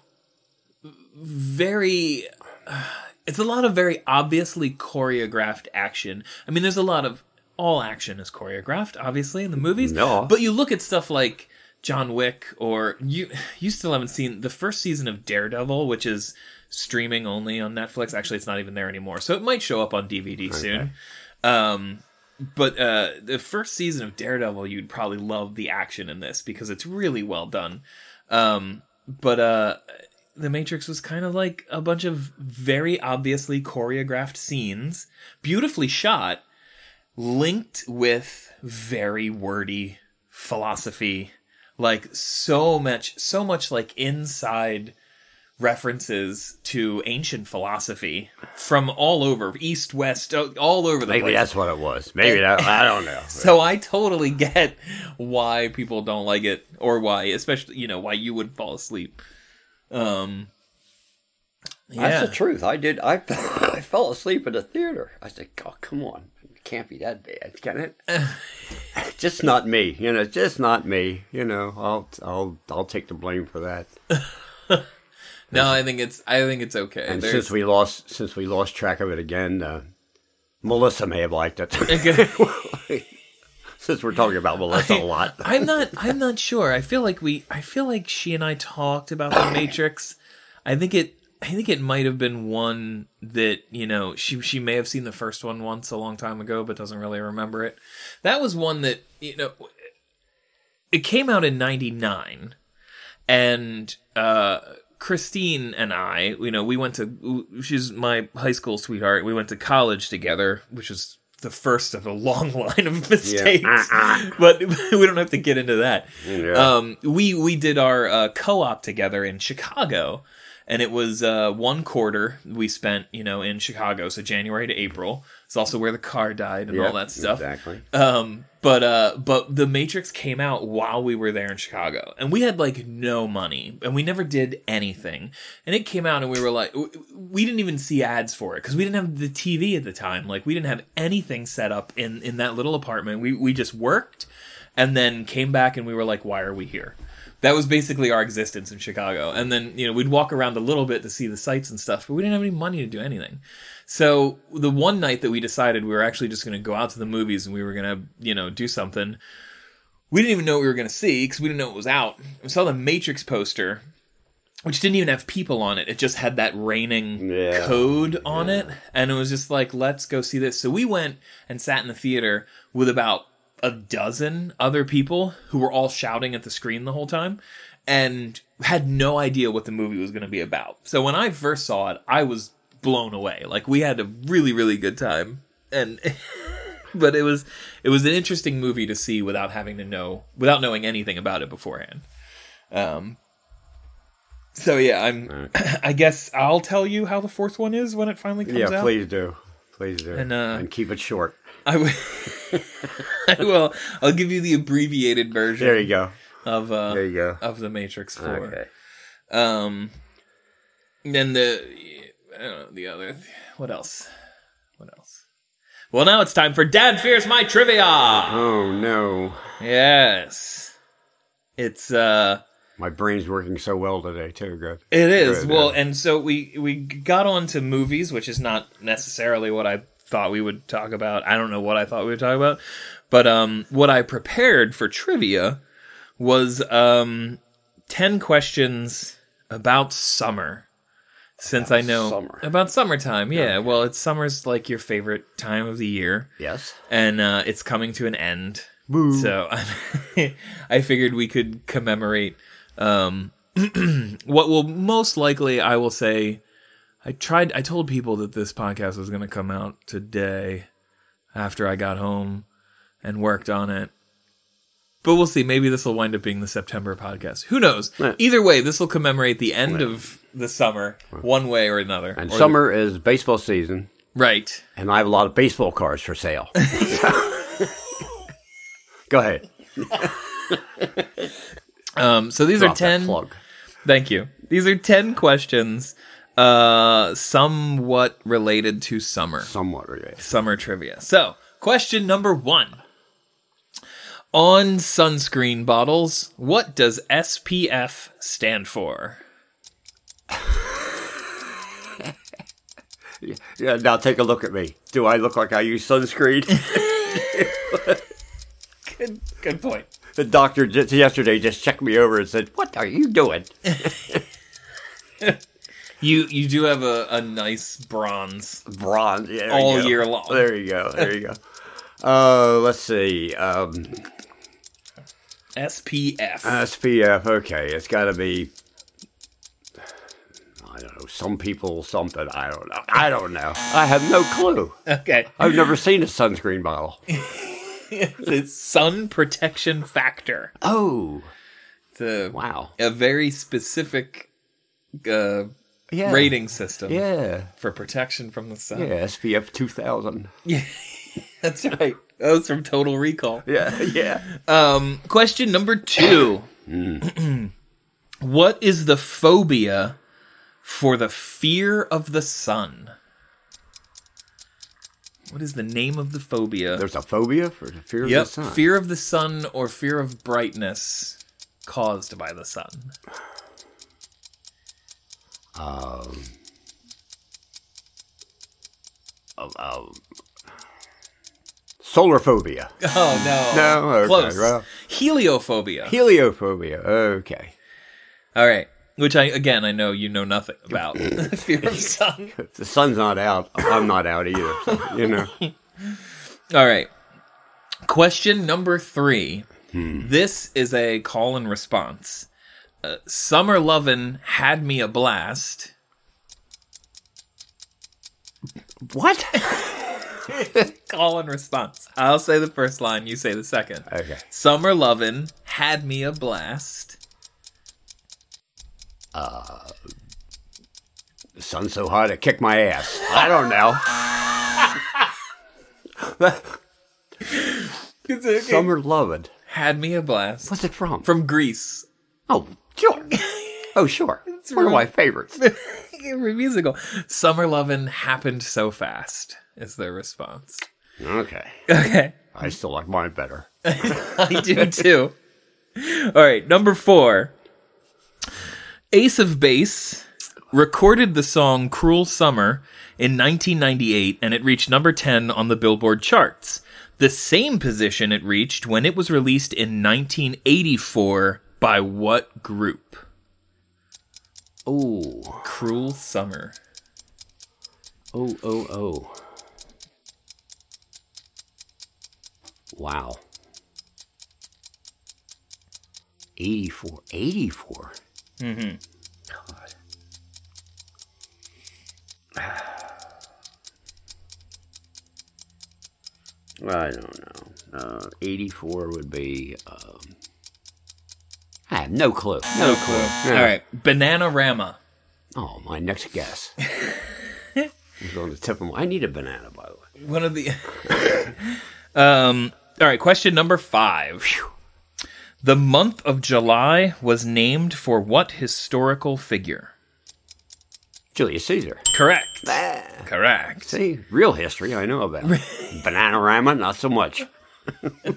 very it's a lot of very obviously choreographed action. I mean there's a lot of all action is choreographed obviously in the movies. No. But you look at stuff like John Wick or you you still haven't seen the first season of Daredevil which is streaming only on Netflix. Actually it's not even there anymore. So it might show up on DVD soon. Um but uh, the first season of Daredevil, you'd probably love the action in this because it's really well done. Um, but uh, the Matrix was kind of like a bunch of very obviously choreographed scenes, beautifully shot, linked with very wordy philosophy, like so much, so much like inside references to ancient philosophy from all over east west all over the maybe place that's what it was. Maybe that. I don't know. so I totally get why people don't like it, or why, especially you know, why you would fall asleep. Um, yeah, That's the truth. I did. I I fell asleep in the theater. I said, "Oh, come on, it can't be that bad, can it?" just not me. You know, just not me. You know, I'll I'll I'll take the blame for that. No, I think it's, I think it's okay. And There's- since we lost since we lost track of it again, uh, Melissa may have liked it. since we're talking about Melissa a lot. I'm not, I'm not sure. I feel like we, I feel like she and I talked about the Matrix. I think it, I think it might have been one that you know she she may have seen the first one once a long time ago, but doesn't really remember it. That was one that you know it came out in 99 and uh Christine and I, you know, we went to she's my high school sweetheart. We went to college together, which is the first of a long line of mistakes. but we don't have to get into that. Yeah. Um we we did our uh, co-op together in Chicago and it was uh, one quarter we spent, you know, in Chicago, so January to April. It's also where the car died and all that stuff. Exactly. Um, but uh, but the Matrix came out while we were there in Chicago, and we had like no money, and we never did anything. And it came out, and we were like, we didn't even see ads for it because we didn't have the TV at the time. Like we didn't have anything set up in in that little apartment. We we just worked, and then came back, and we were like, why are we here? That was basically our existence in Chicago. And then, you know, we'd walk around a little bit to see the sights and stuff, but we didn't have any money to do anything. So the one night that we decided we were actually just going to go out to the movies and we were going to, you know, do something, we didn't even know what we were going to see because we didn't know it was out. We saw the Matrix poster, which didn't even have people on it. It just had that raining Yeah. code on it. And it was just like, let's go see this. So we went and sat in the theater with about a dozen other people who were all shouting at the screen the whole time. and had no idea what the movie was going to be about. So when I first saw it, I was blown away. Like we had a really really good time and but it was it was an interesting movie to see without having to know without knowing anything about it beforehand. Um so yeah, I'm I guess I'll tell you how the fourth one is when it finally comes yeah, out. Yeah, please do. Please do. And, uh, and keep it short. I will I will I'll give you the abbreviated version There you go. of uh There you go. of the Matrix 4. Okay. Um, then the I don't know, the other. What else? What else? Well, now it's time for Dad Fears My Trivia. Oh no. Yes, it's uh, My brain's working so well today too. Good. it is Good, well, and so we we got on to movies, which is not necessarily what I thought we would talk about. I don't know what I thought we would talk about, but um, what I prepared for trivia was um, ten questions about summer. Since I know summer. about summertime, yeah. Well, it's summer's like your favorite time of the year, Yes. and uh, it's coming to an end. Boo. So I figured we could commemorate um, what will most likely, I will say, I tried. I told people that this podcast was going to come out today after I got home and worked on it. But we'll see. Maybe this will wind up being the September podcast. Who knows? Yeah. Either way, this will commemorate the end of the summer, one way or another. And Or the- summer is baseball season, right? and I have a lot of baseball cards for sale. Go ahead. Um, so these Drop are ten. plug. Thank you. These are 10 questions uh somewhat related to summer. Somewhat related. Summer trivia. So, question number 1. On sunscreen bottles, what does SPF stand for? Yeah. Now take a look at me. Do I look like I use sunscreen? Good good point. the doctor just yesterday just checked me over and said, "What are you doing?" You you do have a, a nice bronze. Bronze. Yeah, All year long. There you go. There you go. Uh, let's see. Um, SPF. SPF. Okay, it's got to be. I don't know. Some people, something. I don't know. I don't know. I have no clue. okay. I've never seen a sunscreen bottle. It's sun protection factor. Oh, It's a, wow. a very specific uh, Yeah. rating system Yeah. for protection from the sun. Yeah. SPF 2000. Yeah, that's right. That was from Total Recall. Yeah. Yeah. Um, question number two. what is the phobia for the fear of the sun? What is the name of the phobia? There's a phobia for the fear yep, of the sun. fear of the sun or fear of brightness caused by the sun. Um, um, um, solar phobia. Oh no, No, okay, close. well. Heliophobia. Heliophobia. Okay. All right, which I again I know you know nothing about. fear of the sun. If the sun's not out, I'm not out either. so, you know. All right. Question number three. This is a call and response. Uh, Summer Lovin' had me a blast. What? Call and response. I'll say the first line, you say the second. Okay. Summer Lovin' had me a blast. The sun's so hot it kicked my ass. I don't know. Summer Lovin' Had me a blast. What's it from? From Grease. Oh. Oh, sure. It's One of my favorites. every musical. Summer Lovin' happened so fast, is their response. Okay. Okay. I still like mine better. I do too. All right, number four. Ace of Base recorded the song Cruel Summer in 1998 and it reached number 10 on the Billboard charts. The same position it reached when it was released in 1984 by what group? Oh, Cruel Summer. oh, oh, oh. Wow. 84. 84? Mm-hmm. God. I don't know. Uh, 84 would be. Um, I have no clue. No clue. Yeah. All right. Bananarama. Oh, my next guess. it's on the tip of my. I need a banana, by the way. One of the. um. All right. Question number five. The month of July was named for what historical figure? Julius Caesar. Correct. Ah, Correct. see, real history I know about. Bananarama, not so much.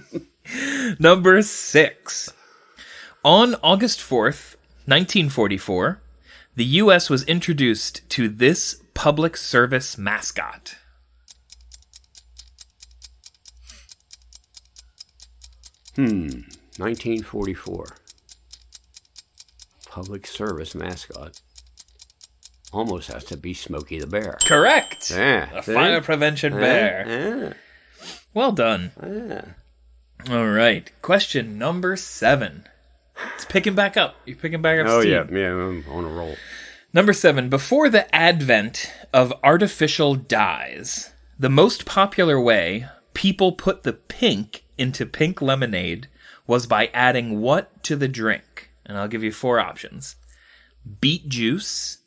Number six. On August 4th, 1944, the U.S. was introduced to this public service mascot. Hmm. 1944. Public service mascot. Almost has to be Smokey the Bear. Correct. Yeah. A see? fire prevention bear. Yeah. Well done. Yeah. All right. Question number seven. It's picking back up. You're picking back up Oh, steam. yeah. Yeah, I'm on a roll. Number seven. Before the advent of artificial dyes, the most popular way people put the pink into pink lemonade was by adding what to the drink? And I'll give you four options beet juice,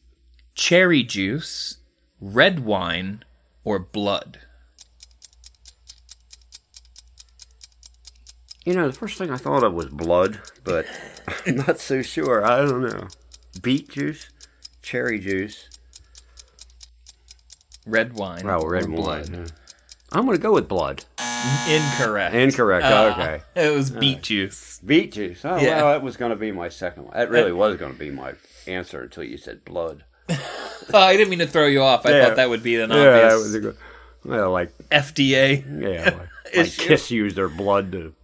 cherry juice, red wine, or blood. You know, the first thing I thought of was blood, but I'm not so sure. I don't know. Beet juice, cherry juice. Red wine. Oh, red or wine. blood. yeah. I'm going to go with blood. Incorrect. Incorrect. Ah, okay. It was beet juice. Beet juice. Oh, Yeah. well, that was going to be my second one. That really was going to be my answer until you said blood. Oh, I didn't mean to throw you off. I Yeah. thought that would be an obvious was a good. Well, like FDA. yeah, like, like Issue. Kiss used their blood to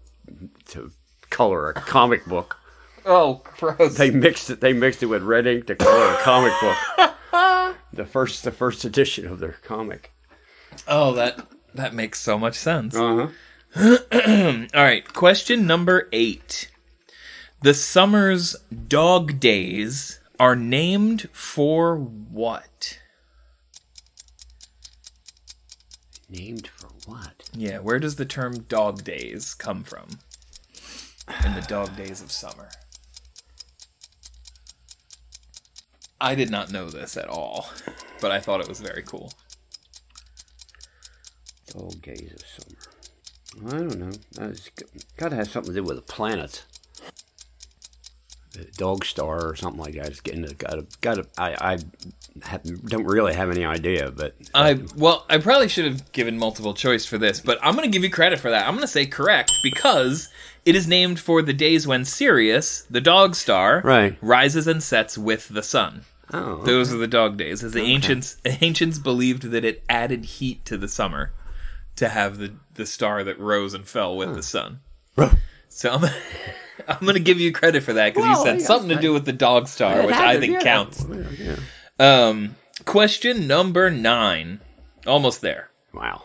color a comic book. Oh, gross. They mixed it. They mixed it with red ink to color a comic book. the first, the first edition of their comic. Oh, that that makes so much sense. Uh huh. All right, question number eight. The summer's dog days are named for what? Named for what? Yeah, where does the term dog days come from? In the dog days of summer. I did not know this at all, but I thought it was very cool. Dog days of summer. I don't know. It's got to have something to do with the planets. Dog star or something like that. It's getting got to got to. I I have, don't really have any idea, but I well, I probably should have given multiple choice for this, but I'm going to give you credit for that. I'm going to say correct because it is named for the days when Sirius, the dog star, Right. rises and sets with the sun. oh, Those are the dog days. As the ancients ancients believed that it added heat to the summer to have the the star that rose and fell with the sun. So I'm I'm going to give you credit for that because Well, you said yeah, something to do with the dog star, which had I think yeah. counts. Yeah. Um, question number nine, almost there. Wow.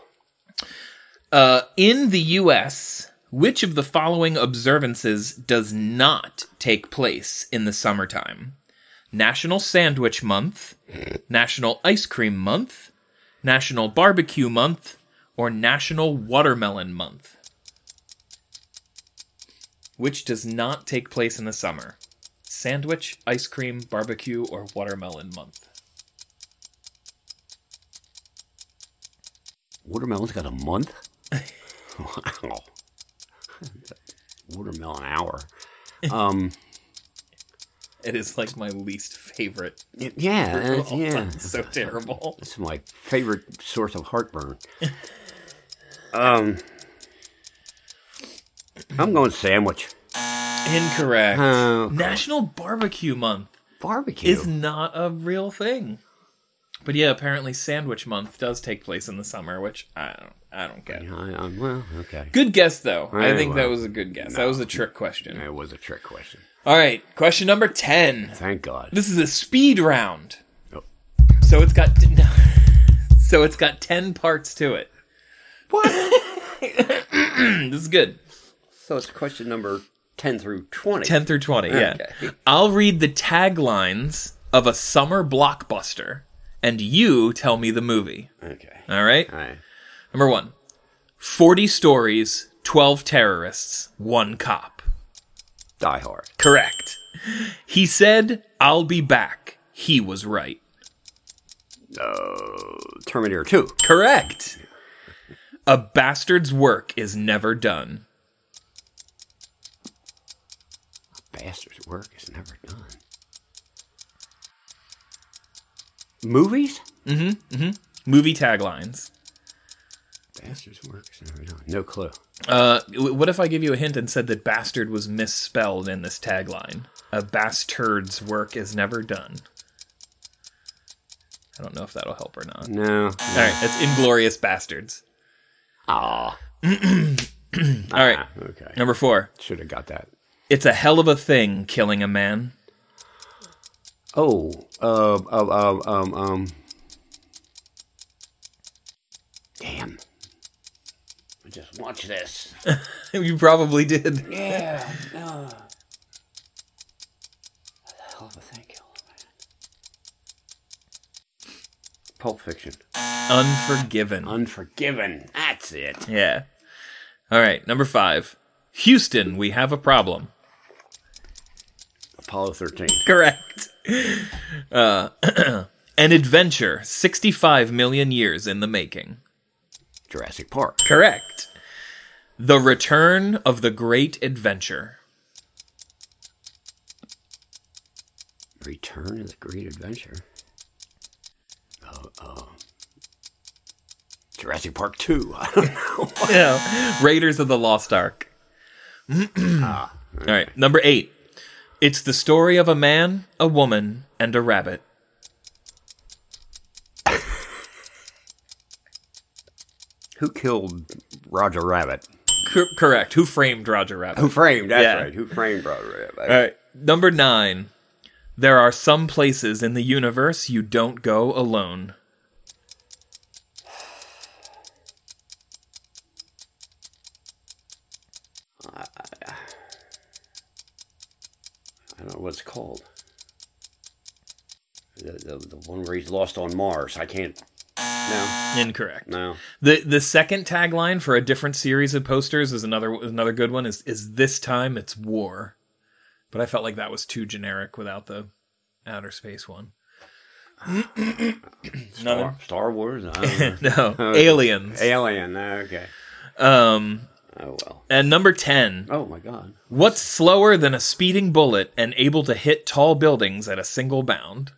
Uh, in the U.S., which of the following observances does not take place in the summertime? National Sandwich Month, National Ice Cream Month, National Barbecue Month, or National Watermelon Month? Which does not take place in the summer? Sandwich, ice cream, barbecue, or watermelon month? Watermelon's got a month. wow. Watermelon hour. Um. It is like my least favorite. Yeah. all yeah. It's so terrible. It's my favorite source of heartburn. um. I'm going sandwich. Incorrect. Oh. National Barbecue Month Barbecue. is not a real thing. But yeah, apparently Sandwich Month does take place in the summer, which I don't I don't get. I, I'm, well, okay. Good guess though. I Very think that was a good guess. That was a trick question. It was a trick question. All right, question number 10. Thank God. This is a speed round. Oh. So it's got So it's got 10 parts to it. What? This is good. So it's question number 10 through 20. 10 through 20, yeah. Okay. I'll read the taglines of a summer blockbuster, and you tell me the movie. Okay. All right? All right. Number one 40 stories, 12 terrorists, one cop. Die Hard. Correct. He said, I'll be back. He was right. Uh, Terminator 2. Correct. A bastard's work is never done. Bastard's work is never done. Movies? Mm-hmm. Mm-hmm. Movie taglines. Bastard's work is never done. No clue. Uh, what if I give you a hint and said that bastard was misspelled in this tagline? A bastard's work is never done. I don't know if that'll help or not. No. All right, it's Inglourious Basterds. Ah. All right, Ah, okay. number four. Should have got that. It's a hell of a thing killing a man. Oh, uh, uh, uh, um, um. Damn. Just watch this. you probably did. Yeah. No. Hell of a thing, kill a man. Pulp Fiction. Unforgiven. Unforgiven. That's it. Yeah. All right, number five. Houston, we have a problem. Apollo 13. Correct. Uh, an adventure, 65 million years in the making. Jurassic Park. Correct. The Return of the Great Adventure. Return of the Great Adventure. Oh, oh. Jurassic Park 2. I don't know. Yeah. Raiders of the Lost Ark. Ah, All right, number eight. It's the story of a man, a woman, and a rabbit. Who killed Roger Rabbit? Cor- correct. Who framed Roger Rabbit? Who framed? That's Yeah. right. Who framed Roger Rabbit? All right. Number nine. There are some places in the universe you don't go alone. Don't know what it's called. The, the, the one where he's lost on Mars. I can't. No, Incorrect. no. The the second tagline for a different series of posters is another another good one. Is is this time it's war, but I felt like that was too generic without the outer space one. Star, Star Wars? I don't know. No, aliens. Alien. Okay. Um, Oh, well. and number ten. Oh, my God. What's slower than a speeding bullet and able to hit tall buildings at a single bound?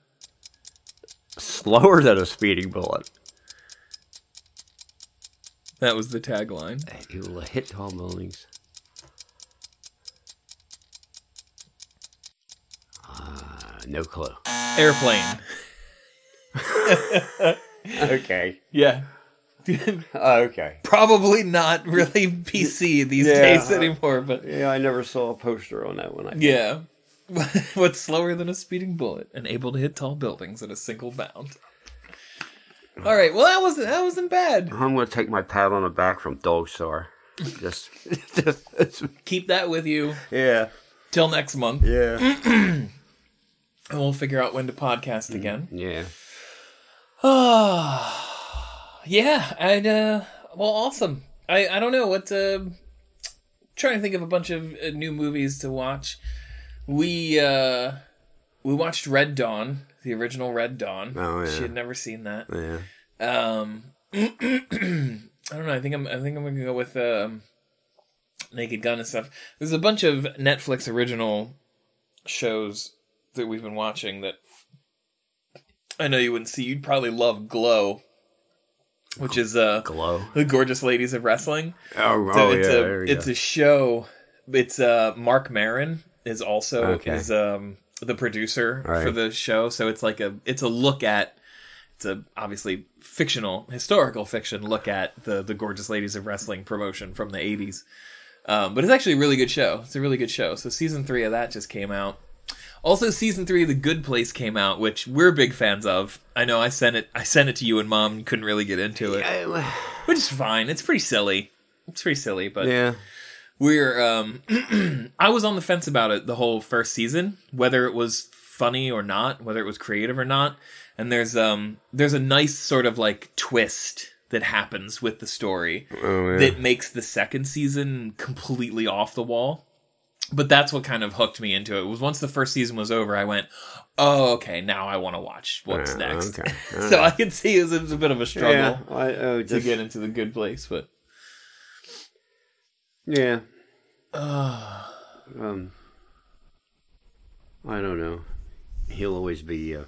Slower than a speeding bullet. That was the tagline. He will hit tall buildings. Uh, no clue. Airplane. Okay. Yeah. Oh, okay. Probably not really PC these Yeah. days anymore, but Yeah, I never saw a poster on that one. I yeah. What's slower than a speeding bullet and able to hit tall buildings in a single bound? All right, well that wasn't that wasn't bad. I'm going to take my pat on the back from Dog Star. Just, just, Keep that with you yeah, till next month, yeah, and we'll figure out when to podcast mm, again. yeah. Yeah, and uh, well, awesome. I I don't know what uh, trying to think of a bunch of uh, new movies to watch. We uh we watched Red Dawn, the original Red Dawn. Oh, yeah. She had never seen that. Yeah. Um, I don't know. I think I'm I think I'm gonna go with um, Naked Gun and stuff. There's a bunch of Netflix original shows that we've been watching that I know you wouldn't see. You'd probably love Glow, which is uh Glow. the gorgeous ladies of wrestling. Oh, So oh it's yeah. a it's go. a show. It's uh Marc Maron is also Okay. is um the producer Right. for the show. So it's like a it's a look at it's a obviously fictional historical fiction look at the the gorgeous ladies of wrestling promotion from the 80s. Um, but it's actually a really good show. It's a really good show. So season three of that just came out. Also, season three of The Good Place came out, which we're big fans of. I know I sent it. I sent it to you and Mom. Couldn't really get into it, which is fine. It's pretty silly. It's pretty silly, but yeah. we're um I was on the fence about it the whole first season, whether it was funny or not, whether it was creative or not. And there's um there's a nice sort of like twist that happens with the story Oh, yeah. that makes the second season completely off the wall. But that's what kind of hooked me into it. Was once the first season was over, I went, "Oh, okay, now I want to watch what's Uh, next." okay. so I can see it was, it was a bit of a struggle yeah, I, oh, to get into the good place, but yeah. um, I don't know. He'll always be. Uh,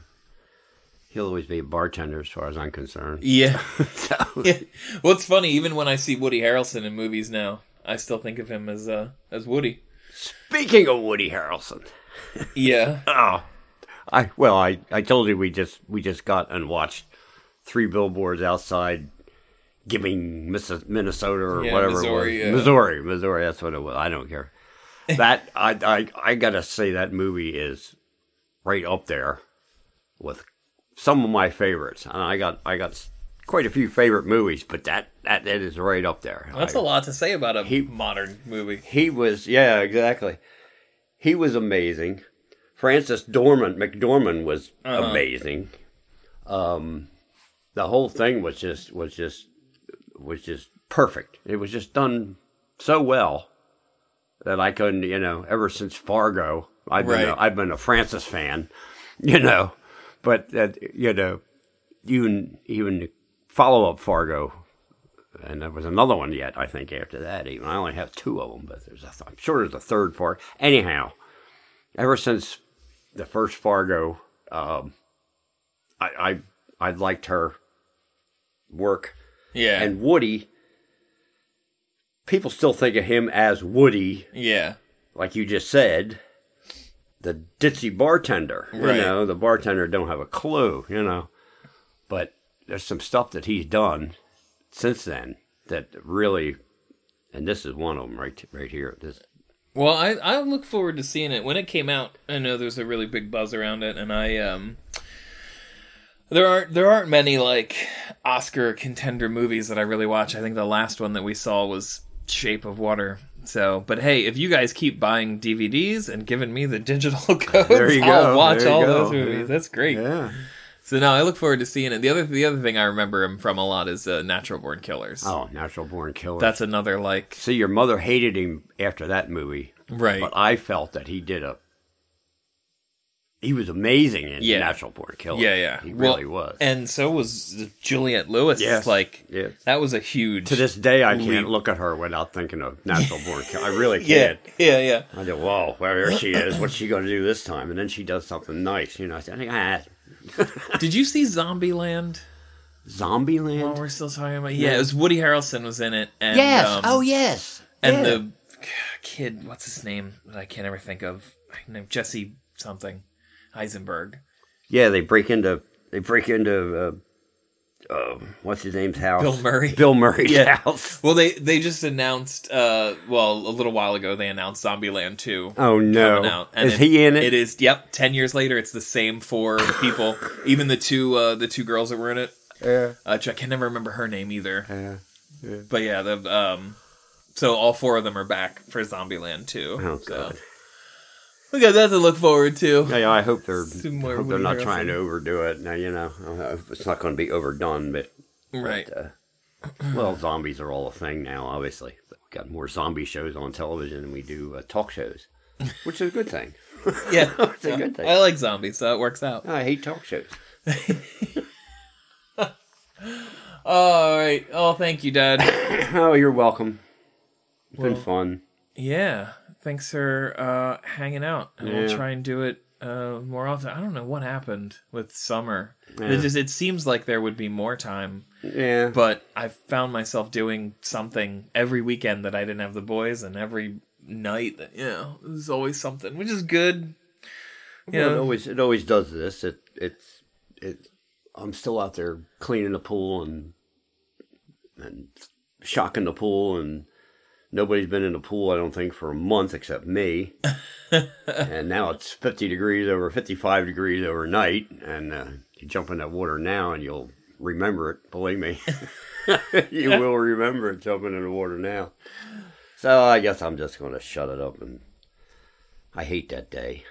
he'll always be a bartender, as far as I'm concerned. yeah. So, yeah. Well, it's funny. Even when I see Woody Harrelson in movies now, I still think of him as uh, as Woody. Speaking of Woody Harrelson, Yeah. oh, I well, I, I told you we just we just got and watched three billboards outside, giving Minnesota or Yeah, whatever Missouri, it yeah. was. Missouri, Missouri. That's what it was. I don't care. that I I I gotta say that movie is right up there with some of my favorites, and I got I got quite a few favorite movies, but that that, that is right up there. That's a lot to say about a He- modern movie. he was yeah exactly he was amazing frances dormant mcdormand was Uh-huh. amazing um the whole thing was just was just was just perfect it was just done so well that i couldn't you know ever since fargo i've been Right. a, i've been a frances fan you know but that you know even even follow up fargo and there was another one yet. I think after that, even I only have two of them, but there's a th- I'm sure there's a third Fargo. Anyhow, ever since the first Fargo, um, I, I I liked her work, Yeah. and Woody. People still think of him as Woody, yeah. like you just said, the ditzy bartender. Right. You know, the bartender don't have a clue. You know, but there's some stuff that he's done since then that really, and this is one of them right right here. This Well, I I look forward to seeing it when it came out. I know there's a really big buzz around it, and I um. There aren't there aren't many like Oscar contender movies that I really watch. I think the last one that we saw was Shape of Water. So, but hey, if you guys keep buying DVDs and giving me the digital codes, I'll go, watch all go, those movies. yeah. That's great. yeah. So now I look forward to seeing it. The other the other thing I remember him from a lot is uh, Natural Born Killers. Oh, Natural Born Killer. That's another like see, your mother hated him after that movie, right. but I felt that he did a. He was amazing in Yeah. Natural Born Killer. Yeah, yeah. he Well, really was. And so was Juliette Lewis. Yes. Like Yes. that was a huge To this day, I leap. can't look at her without thinking of Natural Born Killer. I really can't. yeah, yeah. I go, whoa, well, she is. What's she going to do this time? And then she does something nice. You know, I think, ah, Did you see Zombieland? Zombieland? While we're still talking about, yeah, it was Woody Harrelson was in it, and yes. um, oh, yes. and Yeah. the kid, what's his name that I can't ever think of, Jesse something, Eisenberg. Yeah, they break into they break into uh, uh, what's his name's house? Bill Murray. Bill Murray's Yeah. house. Well, they they just announced, uh, well, a little while ago they announced Zombieland two. Oh no! coming out. Is he in it? It is. Yep. Ten years later, it's the same four people. Even the two uh, the two girls that were in it. Yeah. Uh, I can never remember her name either. Yeah. yeah. But yeah, the um, so all four of them are back for Zombieland two. Oh so god. We got that to look forward to. Yeah, I hope they're I hope they're not trying to overdo it. Now you know it's not going to be overdone, but Right. uh, well, zombies are all a thing now. Obviously, but we got more zombie shows on television than we do uh, talk shows, which is a good thing. Yeah. It's a good thing. I like zombies, so it works out. I hate talk shows. All right. Oh, thank you, Dad. Oh, you're welcome. It's Well- been fun. Yeah. Thanks for uh, hanging out, and we'll try and do it uh, more often. I don't know what happened with summer. Yeah. It just it seems like there would be more time, Yeah, but I found myself doing something every weekend that I didn't have the boys, and every night that you know there's always something, which is good. You Well, it always it always does this. It it's it. I'm still out there cleaning the pool and and shocking the pool, and nobody's been in the pool. I don't think for a month except me. and now it's 50 degrees over 55 degrees overnight, and uh, you jump in that water now, and you'll remember it. Believe me, you will remember it jumping in the water now. So I guess I'm just going to shut it up. And I hate that day,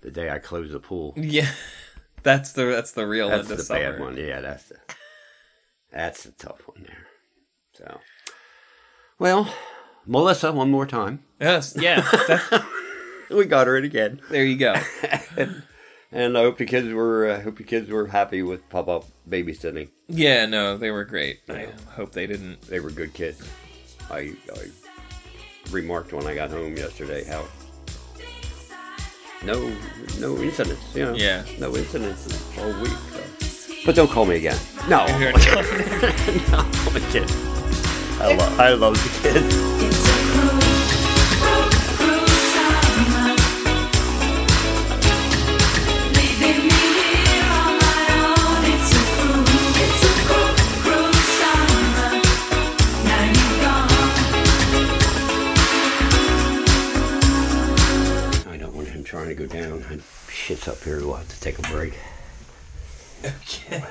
the day I close the pool. Yeah, that's the that's the real That's end the summer. bad one. Yeah, that's the, that's the tough one there. So, well, Melissa, one more time. Yes, yeah. We got her in again. there you go. And I hope the kids were uh, hope the kids were happy with Pop Up babysitting. Yeah, no, they were great. I hope they didn't. They were good kids. I, I remarked when I got home yesterday how no no incidents, you know. Yeah. No incidents all week. So. But don't call me again. No. No, I'm a kid. I love I love the kids. up here. We'll have to take a break. Okay.